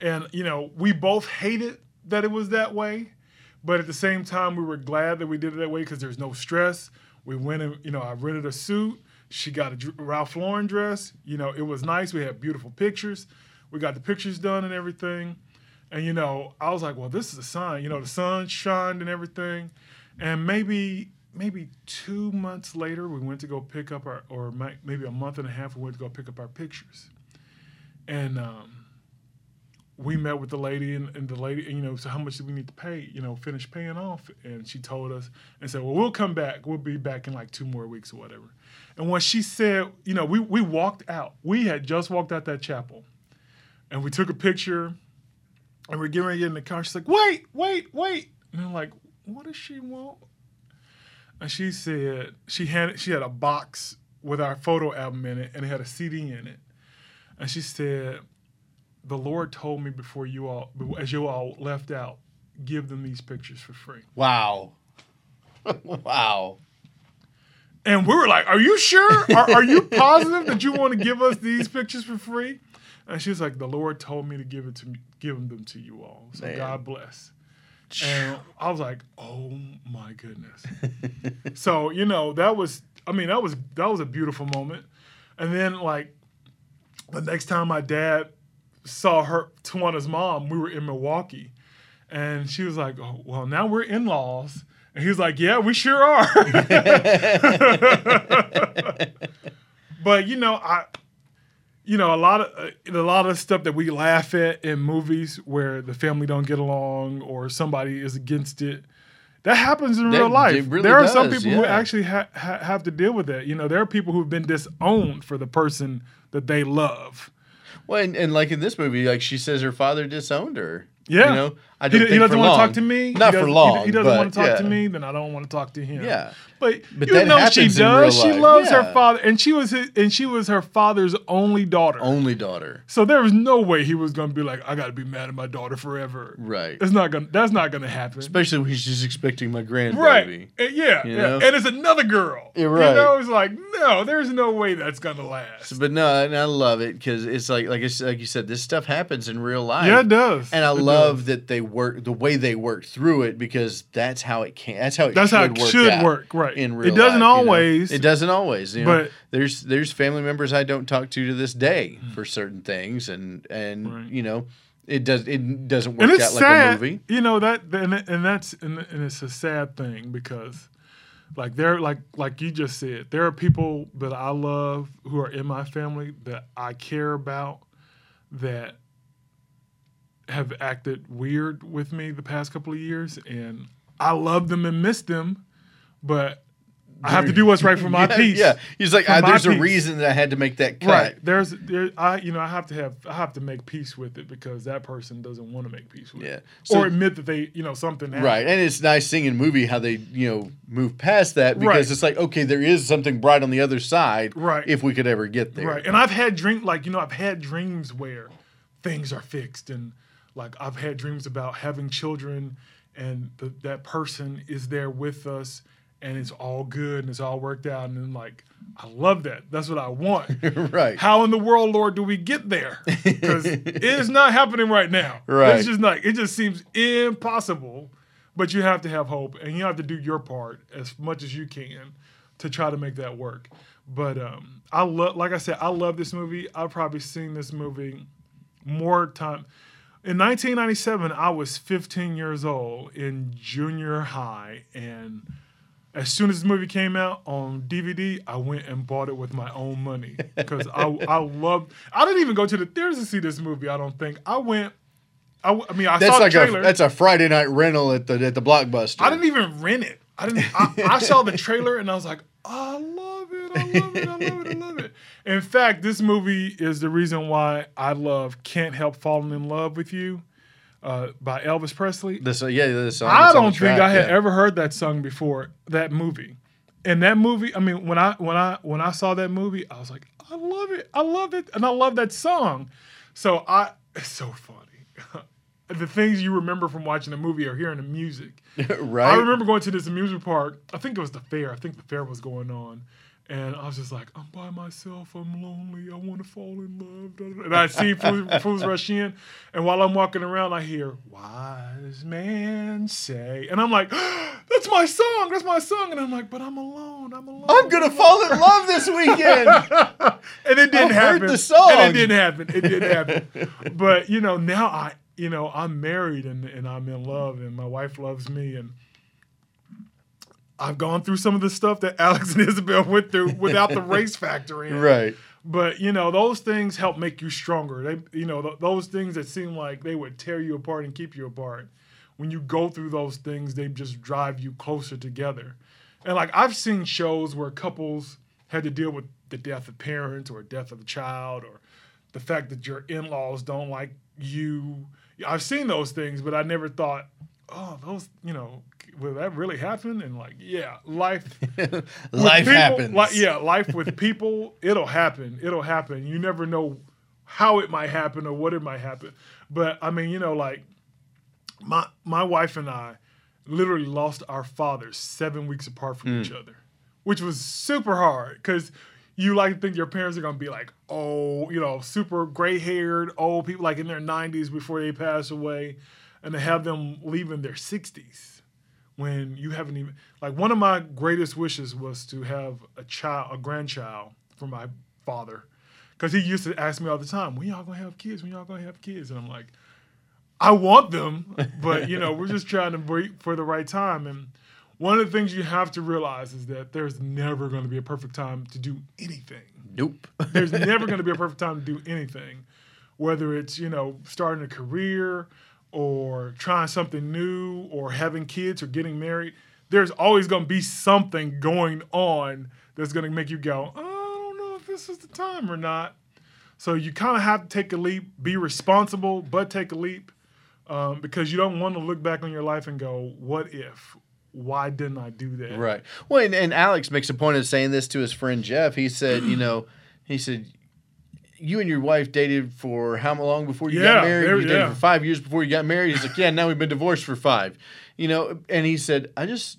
and you know we both hated that it was that way, but at the same time we were glad that we did it that way because there's no stress. We went and you know I rented a suit. She got a Ralph Lauren dress. You know it was nice. We had beautiful pictures. We got the pictures done and everything. And you know, I was like, well, this is a sign. You know, the sun shined and everything. And maybe maybe two months later, we went to go pick up our, or maybe a month and a half, we went to go pick up our pictures. And um, we met with the lady, and, and the lady, you know, so how much do we need to pay? You know, finish paying off. And she told us and said, well, we'll come back. We'll be back in like two more weeks or whatever. And when she said, you know, we we walked out. We had just walked out that chapel, and we took a picture and we're getting ready in the car. She's like, wait, wait, wait. And I'm like, what does she want? And she said she had she had a box with our photo album in it and it had a CD in it. And she said, the Lord told me before you all, as you all left out, give them these pictures for free. Wow. [laughs] wow. And we were like, Are you sure? Are, are you positive that you want to give us these pictures for free? And she's like, The Lord told me to give it to me, give them to you all. So Man. God bless. And I was like, Oh my goodness. [laughs] so, you know, that was I mean, that was that was a beautiful moment. And then like the next time my dad saw her Tawana's mom, we were in Milwaukee. And she was like, oh, well, now we're in-laws. And he was like, yeah, we sure are. [laughs] but you know, I, you know, a lot of uh, a lot of stuff that we laugh at in movies where the family don't get along or somebody is against it. That happens in That- real life. really there are some does, people who actually ha- ha- have to deal with that. You know, there are people who've been disowned for the person that they love. Well, and, and like in this movie, like she says her father disowned her. Yeah. You know, I He, he doesn't want to talk to me. Not for doesn't- he- long. He, doesn't but, want to talk yeah. to me. Then I don't want to talk to him. Yeah. But, But you know she happens in real does. She loves Yeah. her father, and she was his, and she was her father's only daughter. Only daughter. So there was no way he was going to be like, I got to be mad at my daughter forever. Right. It's not gonna. That's not gonna happen. Especially when she's expecting my grandbaby. Right. Uh, yeah. You yeah. know? And it's another girl. Yeah, right. You know, it's like, no, there's no way that's gonna last. But no, and I love it because it's like like I s- like you said, this stuff happens in real life. yeah, it does. And I It love does. that they work the way they work through it because that's how it can. That's how it That's should how it work should out work, right. In real It doesn't life, you know? always, It doesn't always. You know? but- there's there's family members I don't talk to to this day for certain things, and and Right. you know it does it doesn't work out like a movie. you know that, and, and that's and, and it's a sad thing because, like there, like like you just said, there are people that I love who are in my family that I care about that have acted weird with me the past couple of years, and I love them and miss them, but I have to do what's right for [laughs] my yeah, peace. Yeah, he's like, "Ah, there's a peace." reason that I had to make that cut. Right. There's there I you know, I have to have I have to make peace with it because that person doesn't want to make peace with Yeah. it. So- or admit that they, you know, something happened. Right, and it's nice seeing in movie how they you know move past that because Right. it's like okay, there is something bright on the other side, Right. If we could ever get there, Right. And I've had dream like, you know, I've had dreams where things are fixed and like I've had dreams about having children and the, that person is there with us and it's all good and it's all worked out and then like I love that. That's what I want. [laughs] right. How in the world, Lord, do we get there? Because [laughs] it is not happening right now. Right. It's just like it just seems impossible. But you have to have hope, and you have to do your part as much as you can to try to make that work. But um, I love, like I said, I love this movie. I've probably seen this movie more time. In 1997, I was 15 years old in junior high, and as soon as this movie came out on DVD, I went and bought it with my own money because I I loved. I didn't even go to the theaters to see this movie. I don't think I went. I mean, I That's saw like the a that's a Friday night rental at the at the blockbuster. I didn't even rent it. I didn't. I, I saw the trailer and I was like, I love it. I love it. I love it. I love it. In fact, this movie is the reason why I love "Can't Help Falling in Love with You" uh, by Elvis Presley. This, uh, yeah, this song. I don't the think track, I had yeah. ever heard that song before that movie. And that movie, I mean, when I when I when I saw that movie, I was like, I love it, I love it, and I love that song. So I, it's so funny. [laughs] the things you remember from watching the movie or hearing the music. [laughs] right? I remember going to this amusement park. I think it was the fair. I think the fair was going on. And I was just like, I'm by myself. I'm lonely. I want to fall in love. And I see [laughs] fools, rush in. And while I'm walking around, I hear, Wise man say. And I'm like, [gasps] That's my song. That's my song. And I'm like, But I'm alone. I'm alone. I'm gonna fall in love this weekend. [laughs] and it didn't I've heard happen. the song. And it didn't happen. It didn't happen. but you know, now I, you know, I'm married and, and I'm in love, and my wife loves me, and I've gone through some of the stuff that Alex and Isabel [laughs] went through without the race factor in. right. But you know, those things help make you stronger. They, you know, th- those things that seem like they would tear you apart and keep you apart. When you go through those things, they just drive you closer together. And like I've seen shows where couples had to deal with the death of parents or death of a child or the fact that your in-laws don't like you. I've seen those things, but I never thought, oh, those, you know, will that really happen? And like, yeah, life [laughs] Life people- happens. Like, yeah, life with people, it'll happen. It'll happen. You never know how it might happen or what it might happen. But I mean, you know, like my my wife and I literally lost our fathers seven weeks apart from each hmm. other, which was super hard because you like to think your parents are gonna be like, oh, you know, super gray haired old people like in their 90s before they pass away, and to have them leave in their 60s when you haven't even like one of my greatest wishes was to have a child a grandchild for my father because he used to ask me all the time when y'all gonna have kids? When y'all gonna have kids? And i'm like i want them but you know we're just trying to wait for the right time. And one of the things you have to realize is that there's never going to be a perfect time to do anything Nope. [laughs] there's never going to be a perfect time to do anything, whether it's you know starting a career or trying something new or having kids or getting married. There's always going to be something going on that's going to make you go, I don't know if this is the time or not. So you kind of have to take a leap, be responsible, but take a leap um, because you don't want to look back on your life and go, what if? Why didn't I do that? Right. Well, and, and Alex makes a point of saying this to his friend Jeff. He said, you know, he said, you and your wife dated for how long before you Yeah, got married? there- you dated yeah. for five years before you got married. He's like, yeah, now we've been divorced for five. You know, and he said, I just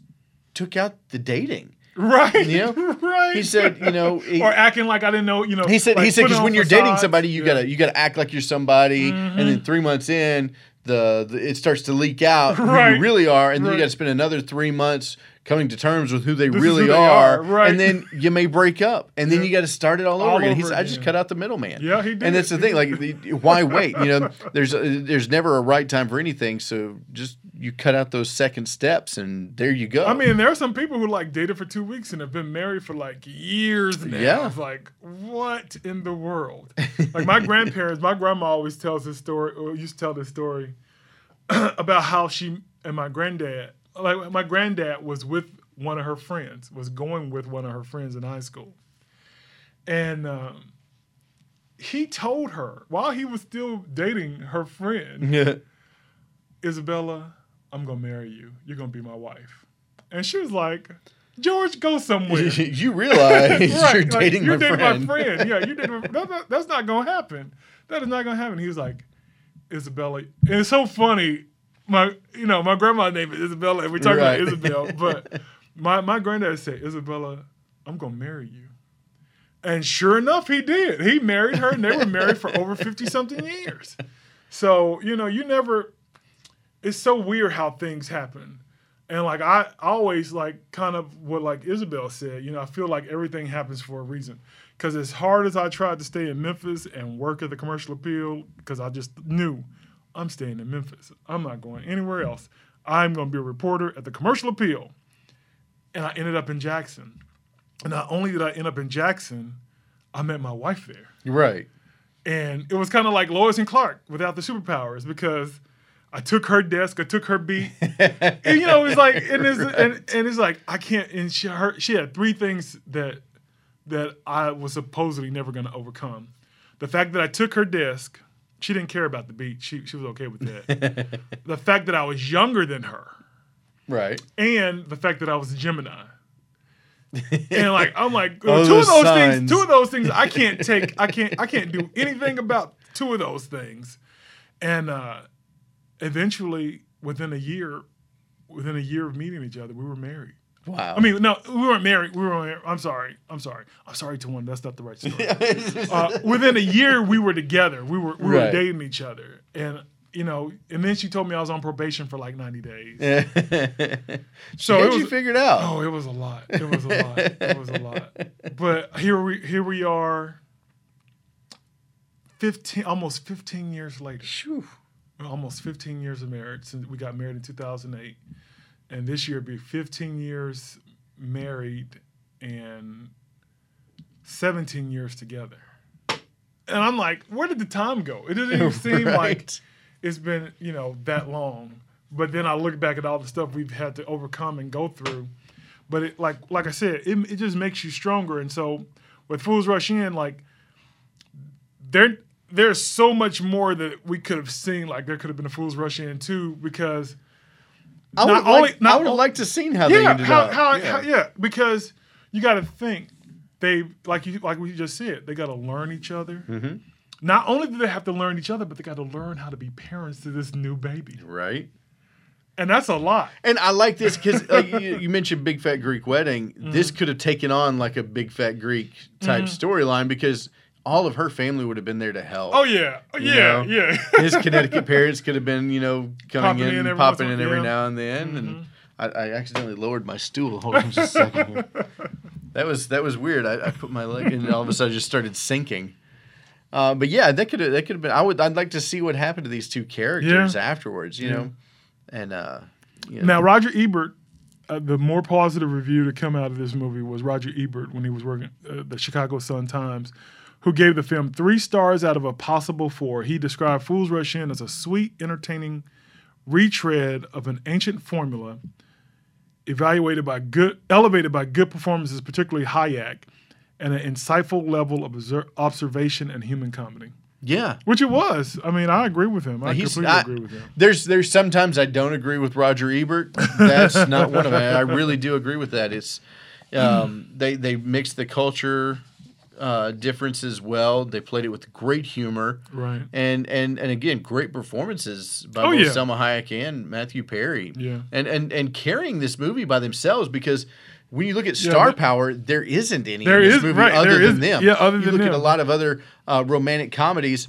took out the dating. Right. You know? [laughs] right. He said, you know, he- or acting like I didn't know, you know. He said like he said because when you're dating somebody, you Yeah. Mm-hmm. gotta you gotta act like you're somebody, and then three months in, the, the it starts to leak out [laughs] who Right. you really are, and then Right. you got to spend another three months coming to terms with who they This really who they are, are, right. and then you may break up, and then Yeah. you got to start it all over again. He over said, "I just cut out the middleman." Yeah, he did. And that's the thing, like, the- why wait? You know, there's uh, there's never a right time for anything, so just you cut out those second steps, and there you go. I mean, there are some people who like dated for two weeks and have been married for like years now. Yeah. It's like, what in the world? like my grandparents, my grandma always tells this story, or used to tell this story [clears throat] about how she and my granddad, like my granddad was with one of her friends, was going with one of her friends in high school. And um, he told her while he was still dating her friend, [laughs] yeah. Isabella, I'm gonna marry you. You're gonna be my wife. And she was like, George, go somewhere. [laughs] you realize [laughs] Right, you're like, dating you're my dating friend. my friend. Yeah, you're dating. [laughs] That, that- that's not gonna happen. That is not gonna happen. He was like, Isabella, and it's so funny. My, you know, my grandma's name is Isabella, and we talk Right. about Isabel, but my my granddad said, Isabella, I'm gonna marry you. And sure enough, he did. He married her, and they were married for over fifty something years. So you know, you never. It's so weird how things happen. And like I always like kind of what like Isabel said, you know, I feel like everything happens for a reason. Because as hard as I tried to stay in Memphis and work at the commercial appeal, because I just knew I'm staying in Memphis. I'm not going anywhere else. I'm going to be a reporter at the commercial appeal. And I ended up in Jackson. And not only did I end up in Jackson, I met my wife there. Right. And it was kind of like Lois and Clark without the superpowers because I took her desk. I took her beat. and, you know, it's like, and it's, [laughs] and, and it's like, I can't. And she, her, she had three things that that I was supposedly never going to overcome. The fact that I took her desk. She didn't care about the beat. She she was okay with that. [laughs] the fact that I was younger than her, right. and the fact that I was a Gemini. [laughs] and like I'm like two of those signs. things, two of those things I can't take. I can't I can't do anything about two of those things. And uh eventually within a year within a year of meeting each other, we were married. Wow. I mean, no, we weren't married. We were. I'm sorry. I'm sorry. I'm sorry to one. That's not the right story. [laughs] uh, within a year, we were together. We were we were dating each other, and you know, and then she told me I was on probation for like 90 days. [laughs] so it was- you figure out? Oh, it was a lot. It was a lot. It was a lot. [laughs] But here we here we are. Fifteen, almost fifteen years later. Phew. Almost fifteen years of marriage since we got married in two thousand eight, and this year be fifteen years married and seventeen years together. And I'm like, where did the time go? It doesn't even [laughs] seem like it's been you know that long. But then i look back at all the stuff we've had to overcome and go through. But it like like i said it, it just makes you stronger. And so with fools rush in like there there's so much more that we could have seen like there could have been a fools rush in too because I would only- liked, not I would have liked to seen how they yeah ended how, up. how, yeah. how yeah because you got to think they like you like we just said they got to learn each other Mm-hmm. not only do they have to learn each other but they got to learn how to be parents to this new baby Right. and that's a lot And I like this because [laughs] like, you, you mentioned Big Fat Greek Wedding. This Mm-hmm. could have taken on like a Big Fat Greek type storyline because all of her family would have been there to help. Oh yeah, Oh, yeah, know? yeah. [laughs] His Connecticut parents could have been, you know, coming Popping in, in and popping in every now and then. Mm-hmm. And I, I accidentally lowered my stool. [laughs] Hold on just a second here. That was that was weird. I, I put my leg in, and all of a sudden, it just started sinking. Uh, but yeah, that could have that could have been. I would. I'd like to see what happened to these two characters Yeah. afterwards. You Yeah. know, and uh, you know, Now Roger Ebert, uh, the more positive review to come out of this movie was Roger Ebert when he was working uh, the Chicago Sun Times, who gave the film three stars out of a possible four. He described Fools Rush In as a sweet, entertaining retread of an ancient formula, evaluated by good, elevated by good performances, particularly Hayek, and an insightful level of obser- observation and human comedy. yeah. Which it was. I mean, I agree with him. I He's- completely I- agree with him. There's there's sometimes I don't agree with Roger Ebert. That's not one of them. I really do agree with that. It's um, they they mix the culture uh, differences well. They played it with great humor. Right. And and and again, great performances by Oh, both yeah. Salma Hayek and Matthew Perry. Yeah. And and and carrying this movie by themselves because when you look at Yeah, star but- power, there isn't any There in this is- movie right, other than is- them. yeah, other you than look at a lot of other uh, romantic comedies,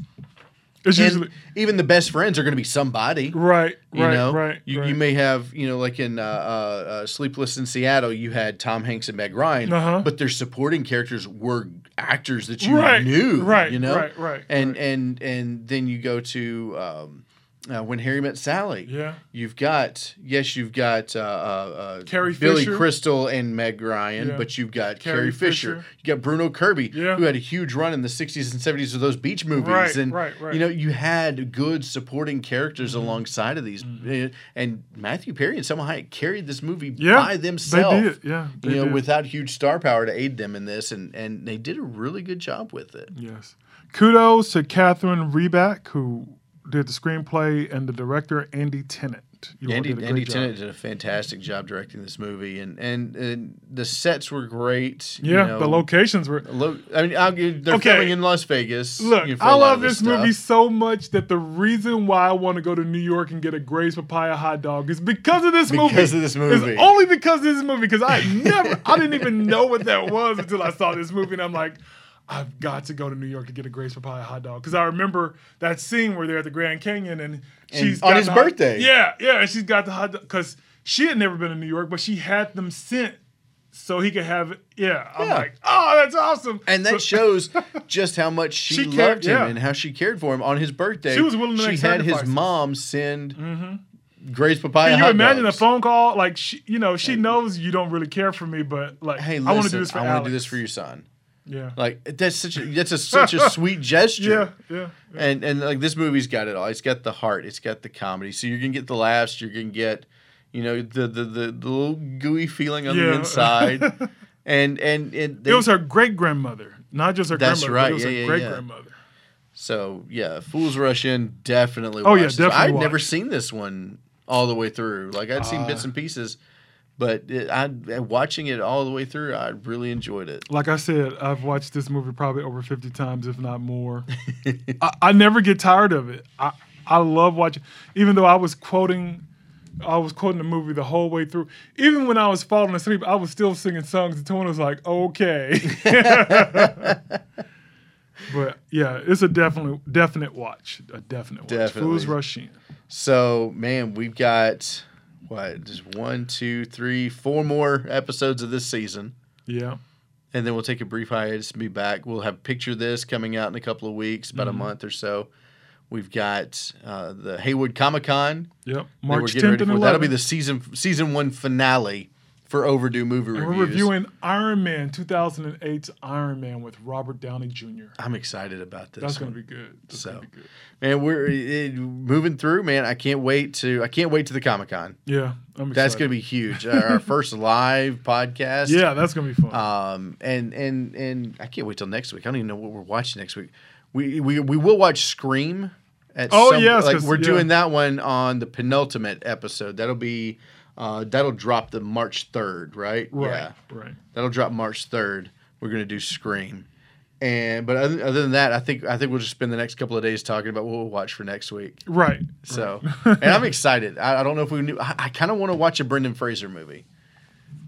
It's and usually even the best friends are going to be somebody. right, You right, know, right. you, right. you may have, you know, like in uh, uh, uh, Sleepless in Seattle, you had Tom Hanks and Meg Ryan, Uh-huh. but their supporting characters were actors that you Right, knew, right, You know, right, right, and right. and and then you go to um, uh, when Harry met Sally. Yeah. you've got yes, you've got uh, uh, uh, Carrie Billy Fisher. Crystal and Meg Ryan, Yeah. but you've got Carrie Carrie, Fisher. Fisher. You got Bruno Kirby, Yeah. who had a huge run in the '60s and '70s of those beach movies, Right, and right, right. you know you had good supporting characters Mm-hmm. alongside of these, Uh, and Matthew Perry and Salma Hayek carried this movie Yeah, by themselves. They did, yeah. You know, did. without huge star power to aid them in this, and and they did a really good job with it. yes. Kudos to Katherine Reback, who did the screenplay, and the director Andy Tennant. You Andy, did Andy. Tennant did a fantastic job directing this movie, and and, and the sets were great. you Yeah, know. the locations were. Lo- I mean, I'll give, they're Okay. filming in Las Vegas. Look, you know, for a I love this stuff. movie so much that the reason why I want to go to New York and get a Gray's Papaya hot dog is because of this movie. Because of this movie. It's only because of this movie. Because I never, I didn't even know what that was until I saw this movie, and I'm like, I've got to go to New York to get a Gray's Papaya hot dog. Because I remember that scene where they're at the Grand Canyon and she's on his hot- birthday. yeah, yeah, and she's got the hot dog because she had never been to New York, but she had them sent so he could have it. Yeah, I'm Yeah. like, oh, that's awesome. And that So- shows [laughs] just how much she, She cared- loved him yeah. and how she cared for him on his birthday. She was willing to She had his. Mm-hmm. mom send Gray's papaya. Can you imagine dogs. a phone call? Like, she, you know, she knows you don't really care for me, but like, Hey, I want to do this for I wanna do this for your son. Yeah. Like that's such a that's a such a sweet [laughs] gesture. Yeah, yeah. yeah. And and like this movie's got it all. It's got the heart. It's got the comedy. So you're gonna get the laughs. You're gonna get, you know, the the the, the little gooey feeling on the inside. [laughs] and and and it was her great grandmother, not just her That's grandmother. right, it was yeah, her yeah, great yeah. grandmother. so yeah, Fools Rush In definitely. Oh, yeah, definitely I'd never seen this one all the way through. Like I'd seen bits Uh, and pieces, but it, I watching it all the way through, I really enjoyed it. Like I said, I've watched this movie probably over 50 times, if not more. [laughs] I, I never get tired of it. I, I love watching, even though I was quoting. I was quoting the movie the whole way through. Even when I was falling asleep, I was still singing songs. And Tony was like, "Okay," [laughs] but yeah, it's a definitely definite watch. A definite watch. Definitely. Fools Rush In. So man, we've got what? Just one, two, three, four more episodes of this season. Yeah, and then we'll take a brief hiatus and be back. We'll have picture this coming out in a couple of weeks, about Mm-hmm. a month or so. We've got uh, the Haywood Comic Con. yep. March 10th and 11th. That'll be the season season one finale for overdue movie And reviews. we're reviewing Iron Man 2008's Iron Man with Robert Downey Jr. I'm excited about this. That's gonna be good. That's So. be good. man. We're it, moving through, man. I can't wait to. I can't wait to the Comic Con. Yeah, I'm excited. That's gonna be huge. Our [laughs] first live podcast. Yeah, that's gonna be fun. Um, and and and I can't wait till next week. I don't even know what we're watching next week. We we we will watch Scream. At Oh, some, yes, like we're yeah. doing that one on the penultimate episode. That'll be uh, that'll drop the March third, right? right, Yeah, right. that'll drop March third. We're gonna do Scream. And but other, other than that, I think I think we'll just spend the next couple of days talking about what we'll watch for next week. Right. So, [laughs] and I'm [laughs] excited. I, I don't know if we knew. I, I kind of want to watch a Brendan Fraser movie.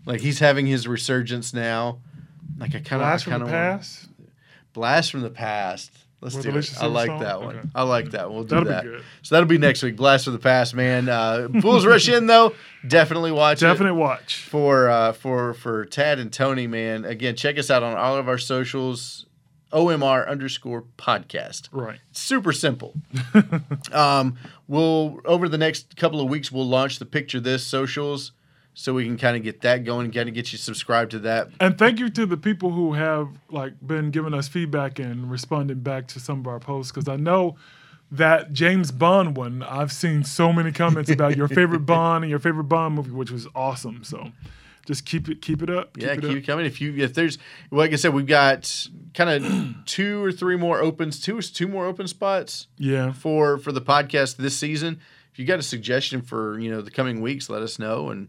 Like he's having his resurgence now. Like I kind of, Blast I from kind the of past. blast from the past. Let's do it. I like Silverstone? that one. Okay. I like that. one. We'll do That'll that. So that'll be next week. Blast from the past, man. Uh, Fools Rush In though. Definitely watch it Definite watch. for uh, for for Tad and Tony, man. Again, check us out on all of our socials. OMR underscore podcast Right. super simple. [laughs] um, we'll over the next couple of weeks we'll launch the picture this socials, so we can kind of get that going, kind of get you subscribed to that. And thank you to the people who have like been giving us feedback and responding back to some of our posts because I know that James Bond one. I've seen so many comments about your favorite [laughs] Bond and your favorite Bond movie, which was awesome. So just keep it keep it up. yeah, it keep up. it coming. If you if there's like I said, we've got kind of [clears throat] two or three more opens, two two more open spots Yeah. for for the podcast this season. If you got a suggestion for you know the coming weeks, let us know and.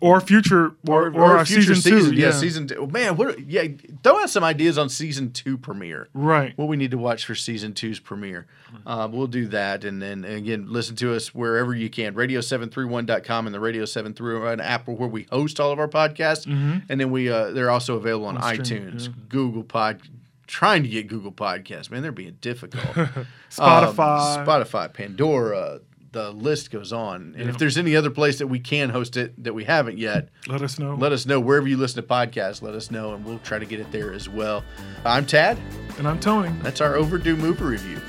Or future or, or, our future season, two. yeah, Yeah. season two. Man, what? Yeah, throw out some ideas on season two premiere. Right. what we need to watch for season two's premiere. Uh, we'll do that. And then again, listen to us wherever you can. Radio731.com and the Radio 731 app where we host all of our podcasts. And then we uh, they're also available on, On iTunes, yeah. Google Pod. Trying to get Google Podcasts, man, they're being difficult. [laughs] Spotify. Um, Spotify, Pandora, the list goes on. And Yeah. if there's any other place that we can host it that we haven't yet, Let us know. let us know. Wherever you listen to podcasts, let us know, and we'll try to get it there as well. I'm Tad. and I'm Tony. That's our overdue movie review.